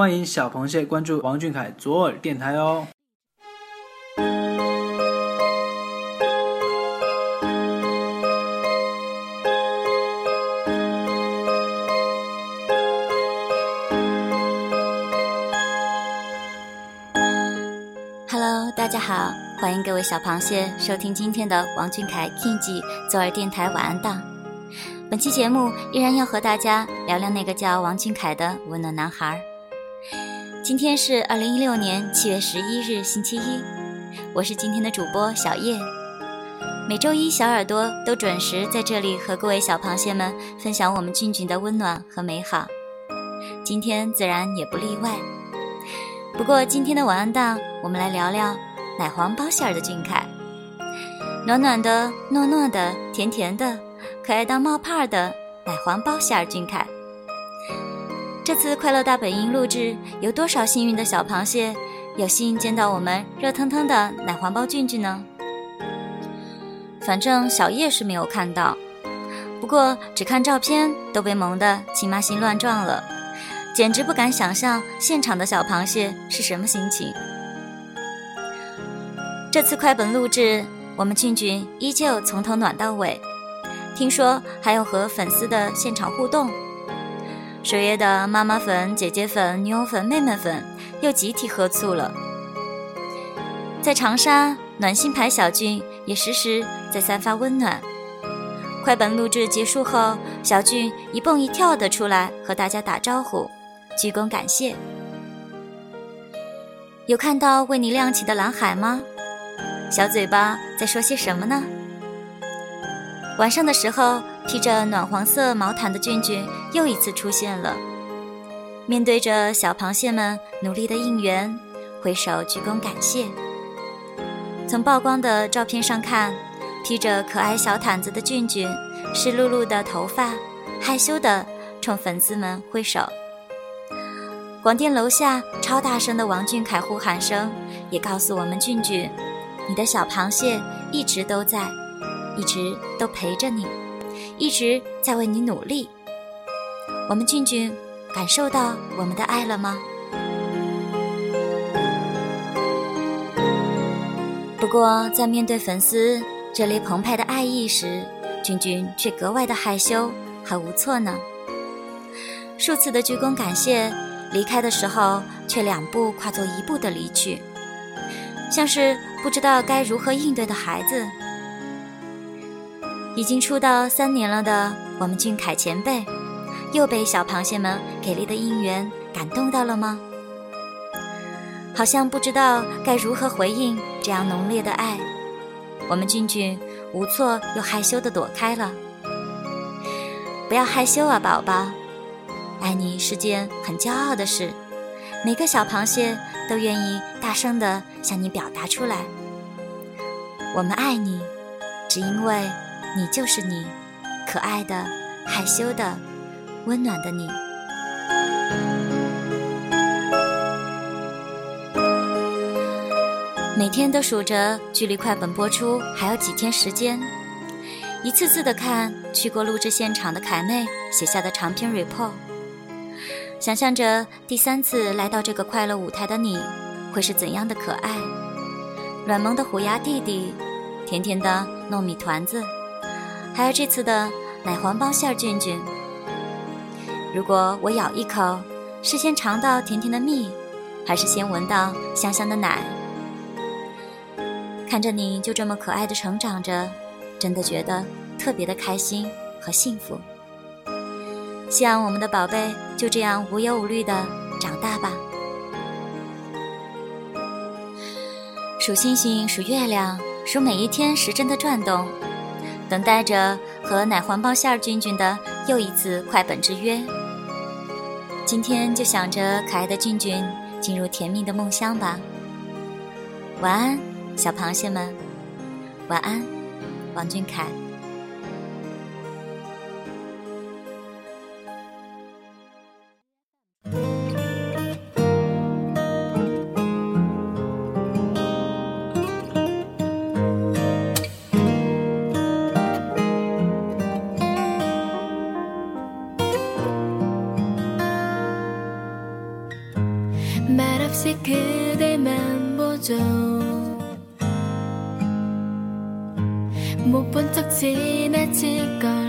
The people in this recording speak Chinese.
欢迎小螃蟹关注王俊凯左耳电台哦。Hello，大家好，欢迎各位小螃蟹收听今天的王俊凯 King 左耳电台晚安档。本期节目依然要和大家聊聊那个叫王俊凯的温暖男孩。今天是二零一六年七月十一日，星期一。我是今天的主播小叶。每周一小耳朵都准时在这里和各位小螃蟹们分享我们俊俊的温暖和美好。今天自然也不例外。不过今天的晚安档，我们来聊聊奶黄包馅儿的俊凯。暖暖的、糯糯的、甜甜的、可爱到冒泡的奶黄包馅儿俊凯。这次快乐大本营录制，有多少幸运的小螃蟹有幸见到我们热腾腾的奶黄包俊俊呢？反正小叶是没有看到，不过只看照片都被萌得亲妈心乱撞了，简直不敢想象现场的小螃蟹是什么心情。这次快本录制，我们俊俊依旧从头暖到尾，听说还有和粉丝的现场互动。水月的妈妈粉、姐姐粉、女友粉、妹妹粉又集体喝醋了。在长沙，暖心牌小俊也时时在散发温暖。快本录制结束后，小俊一蹦一跳的出来和大家打招呼，鞠躬感谢。有看到为你亮起的蓝海吗？小嘴巴在说些什么呢？晚上的时候。披着暖黄色毛毯的俊俊又一次出现了，面对着小螃蟹们努力的应援，挥手鞠躬感谢。从曝光的照片上看，披着可爱小毯子的俊俊，湿漉漉的头发，害羞的冲粉丝们挥手。广电楼下超大声的王俊凯呼喊声，也告诉我们俊俊，你的小螃蟹一直都在，一直都陪着你。一直在为你努力，我们俊俊感受到我们的爱了吗？不过在面对粉丝热烈澎湃的爱意时，俊俊却格外的害羞和无措呢。数次的鞠躬感谢，离开的时候却两步跨作一步的离去，像是不知道该如何应对的孩子。已经出道三年了的我们俊凯前辈，又被小螃蟹们给力的应援感动到了吗？好像不知道该如何回应这样浓烈的爱，我们俊俊无措又害羞的躲开了。不要害羞啊，宝宝，爱你是件很骄傲的事，每个小螃蟹都愿意大声的向你表达出来。我们爱你，只因为。你就是你，可爱的、害羞的、温暖的你。每天都数着距离快本播出还有几天时间，一次次的看去过录制现场的凯妹写下的长篇 report，想象着第三次来到这个快乐舞台的你会是怎样的可爱，软萌的虎牙弟弟，甜甜的糯米团子。还有这次的奶黄包馅儿俊俊，如果我咬一口，是先尝到甜甜的蜜，还是先闻到香香的奶？看着你就这么可爱的成长着，真的觉得特别的开心和幸福。希望我们的宝贝就这样无忧无虑的长大吧。数星星，数月亮，数每一天时针的转动。等待着和奶黄包馅儿君君的又一次快本之约。今天就想着可爱的俊俊进入甜蜜的梦乡吧。晚安，小螃蟹们。晚安，王俊凯。 말없이 그대만 보죠. 못 본 척 지나칠 걸